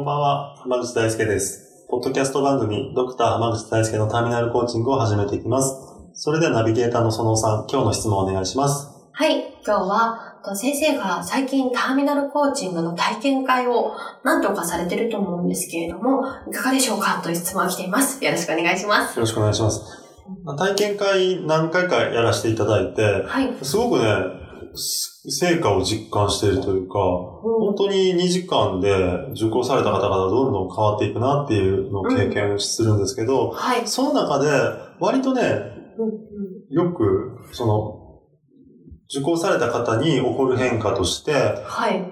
こんばんは、浜口大輔です。ポッドキャスト番組、ドクター浜口大輔のターミナルコーチングを始めていきます。それではナビゲーターのそのさん、今日の質問をお願いします。はい今日はと先生が最近ターミナルコーチングの体験会を何とかされてると思うんですけれどもいかがでしょうかという質問が来ていますよろしくお願いしますよろしくお願いします。体験会何回かやらせていただいて、はいすごくね、す成果を実感しているというか、本当に2時間で受講された方々どんどん変わっていくなっていうのを経験するんですけど、はい。その中で割とね、うんうん。よく、その、受講された方に起こる変化として、はい。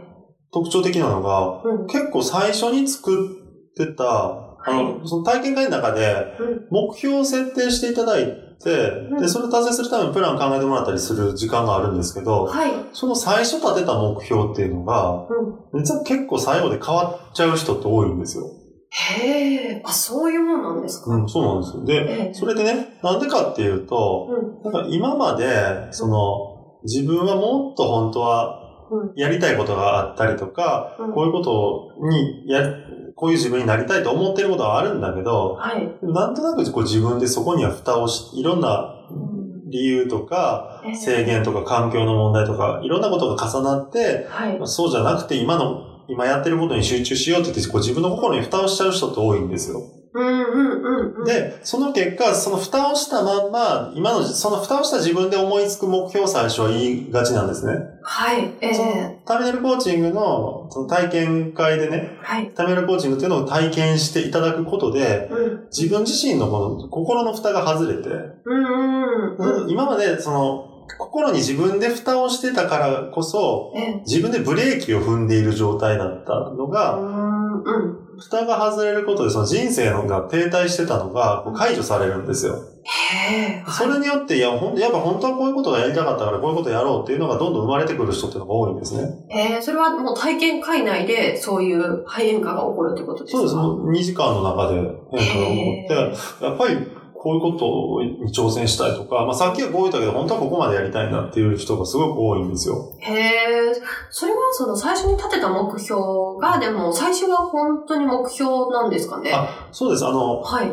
特徴的なのが、うん。結構最初に作ってた、あの、その体験会の中で、うん。目標を設定していただいて、うん。で、それを達成するためにプランを考えてもらったりする時間があるんですけど、はい。その最初立てた目標っていうのが、うん。実は結構最後で変わっちゃう人って多いんですよ。へえ、あ、そういうもんなんですか、うん、そうなんですよ。で、ええ。それでね、なんでかっていうと、うん。なんか今まで、その、自分はもっと本当はうんやりたいことがあったりとか、うんこういうことにや、こういう自分になりたいと思ってることはあるんだけど、はい。なんとなくこう自分でそこには蓋をし、いろんな理由とかええ、制限とか環境の問題とか、いろんなことが重なって、はいまあ。そうじゃなくて今の、今やってることに集中しようって言って、こう自分の心に蓋をしちゃう人って多いんですよ。うんうんうんうん。、で、その結果、その蓋をしたまんま、今の、その蓋をした自分で思いつく目標を最初は言いがちなんですね。はい。ええターミナルコーチングのその体験会でね、はい。ターミナルコーチングっていうのを体験していただくことで、うん。自分自身のこの心の蓋が外れて、うんうんうん。今までその心に自分で蓋をしてたからこそ、ええ。自分でブレーキを踏んでいる状態だったのうが、んうん。蓋が外れることでその人生のが停滞してたのが解除されるんですよ。へえ。それによって、いや、ほんやっぱ本当はこういうことがやりたかったからこういうことやろうっていうのがどんどん生まれてくる人っていうのが多いんですね。へえ、それはもう体験会内でそういう変化が起こるってことですか？そうです。もう2時間の中で変化が起こって、やっぱりこういうことに挑戦したいとか、まあさっきはこう言ったけど、本当はここまでやりたいんだっていう人がすごく多いんですよ。へえ、それはその最初に立てた目標が、でも最初は本当に目標なんですかね？あ、そうです。あの、はい。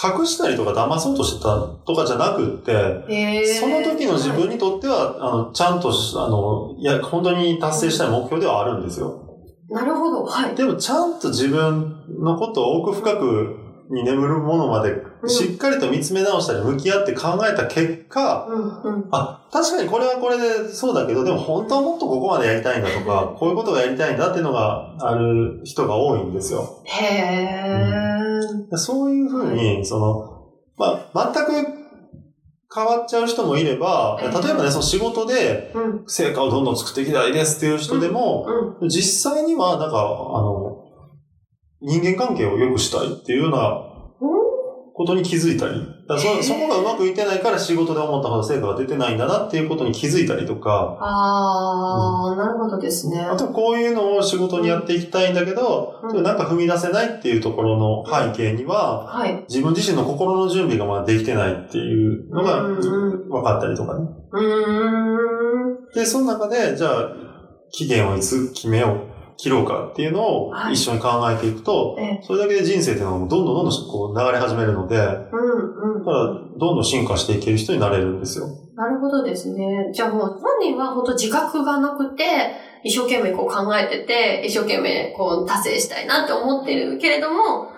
隠したりとか騙そうとしてたとかじゃなくって。その時の自分にとっては、あの、ちゃんとし、あの、いや、本当に達成したい目標ではあるんですよ。なるほど。はい。でも、ちゃんと自分のことを奥深くに眠るものまで、うんしっかりと見つめ直したり向き合って考えた結果、うんうん。あ、確かにこれはこれでそうだけど、でも本当はもっとここまでやりたいんだとか、こういうことがやりたいんだっていうのがある人が多いんですよ。へえ。そういうふうに、その、まあ、全く変わっちゃう人もいれば、うん例えばね、その仕事でうん成果をどんどん作っていきたいですっていう人でも、うん。実際には、なんか、あの、人間関係を良くしたいっていうようなことに気づいたり、だそそこがうまくいってないから仕事で思ったほど成果が出てないんだなっていうことに気づいたりとか、ああ、なるほどですね。あとこういうのを仕事にやっていきたいんだけど、うんなんか踏み出せないっていうところの背景には、はい。自分自身の心の準備がまだできてないっていうのがうんうん分かったりとかね。うーん。で、その中で、じゃあ、期限をいつ決めよう、切ろうかっていうのをはい一緒に考えていくと、ええ。それだけで人生っていうのはどんどんどんどんこう流れ始めるので、だかうんうん。らどんどん進化していける人になれるんですよ。なるほどですね。じゃあもう本人は本当自覚がなくて、一生懸命こう考えてて、一生懸命こう達成したいなって思ってるけれども、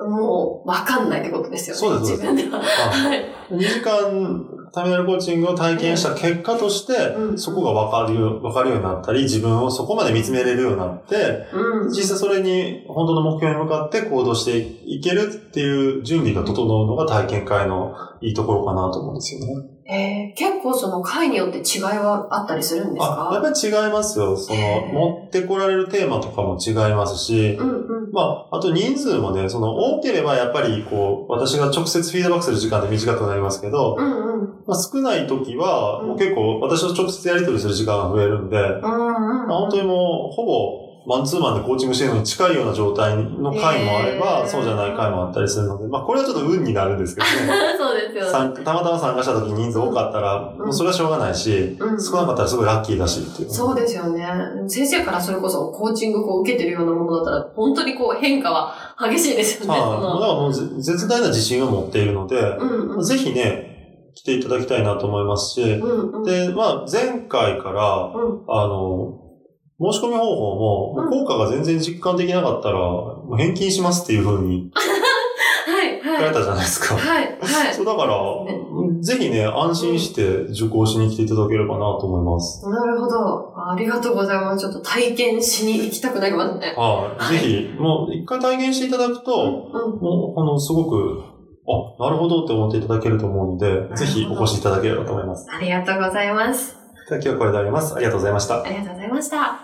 もうわかんないってことですよね。そうです自分では。あはい。2時間ターミナルコーチングを体験した結果として、うんそこが分かるよ、分かるようになったり、自分をそこまで見つめれるようになって、うん。実際それに本当の目標に向かって行動していけるっていう準備が整うのが体験会のいいところかなと思うんですよね。えー、結構その会によって違いはあったりするんですあ、やっかぱり違いますよ。その、持ってこられるテーマとかも違いますし、うんうん。まあ、あと人数もね、その多ければやっぱりこう、私が直接フィードバックする時間って短くなりますけど、うんうん。まあ、少ない時は、うんもう結構私と直接やり取りする時間が増えるんで、うんうん。まあ、本当にもう、ほぼ、マンツーマンでコーチングしてるのに近いような状態の回もあれば、へーそうじゃない回もあったりするので、まあ、これはちょっと運になるんですけどね。そうですよね。参たまたま参加した時人数多かったら、うんもうそれはしょうがないし、うん少なかったらすごいラッキーだしっていう。そうですよね。先生からそれこそコーチングこう受けてるようなものだったら、本当にこう変化は激しいですよね。はい。だからもうぜ絶大な自信を持っているので、うんうん。ぜひね、来ていただきたいなと思いますし、うんうん。で、まあ、前回から、うん。あの、申し込み方法も、うん効果が全然実感できなかったら、返金しますっていう風にはい、はい。書かれたじゃないですか。はい、はい。そうだから、ぜひね、安心して受講しに来ていただければなと思います。なるほど。ありがとうございます。ちょっと体験しに行きたくなりますね。はい。ぜひ、もう一回体験していただくと、うん。もう、あの、すごく、あ、なるほどって思っていただけると思うので、ぜひお越しいただければと思います。ありがとうございます。では今日はこれで終わります。ありがとうございました。ありがとうございました。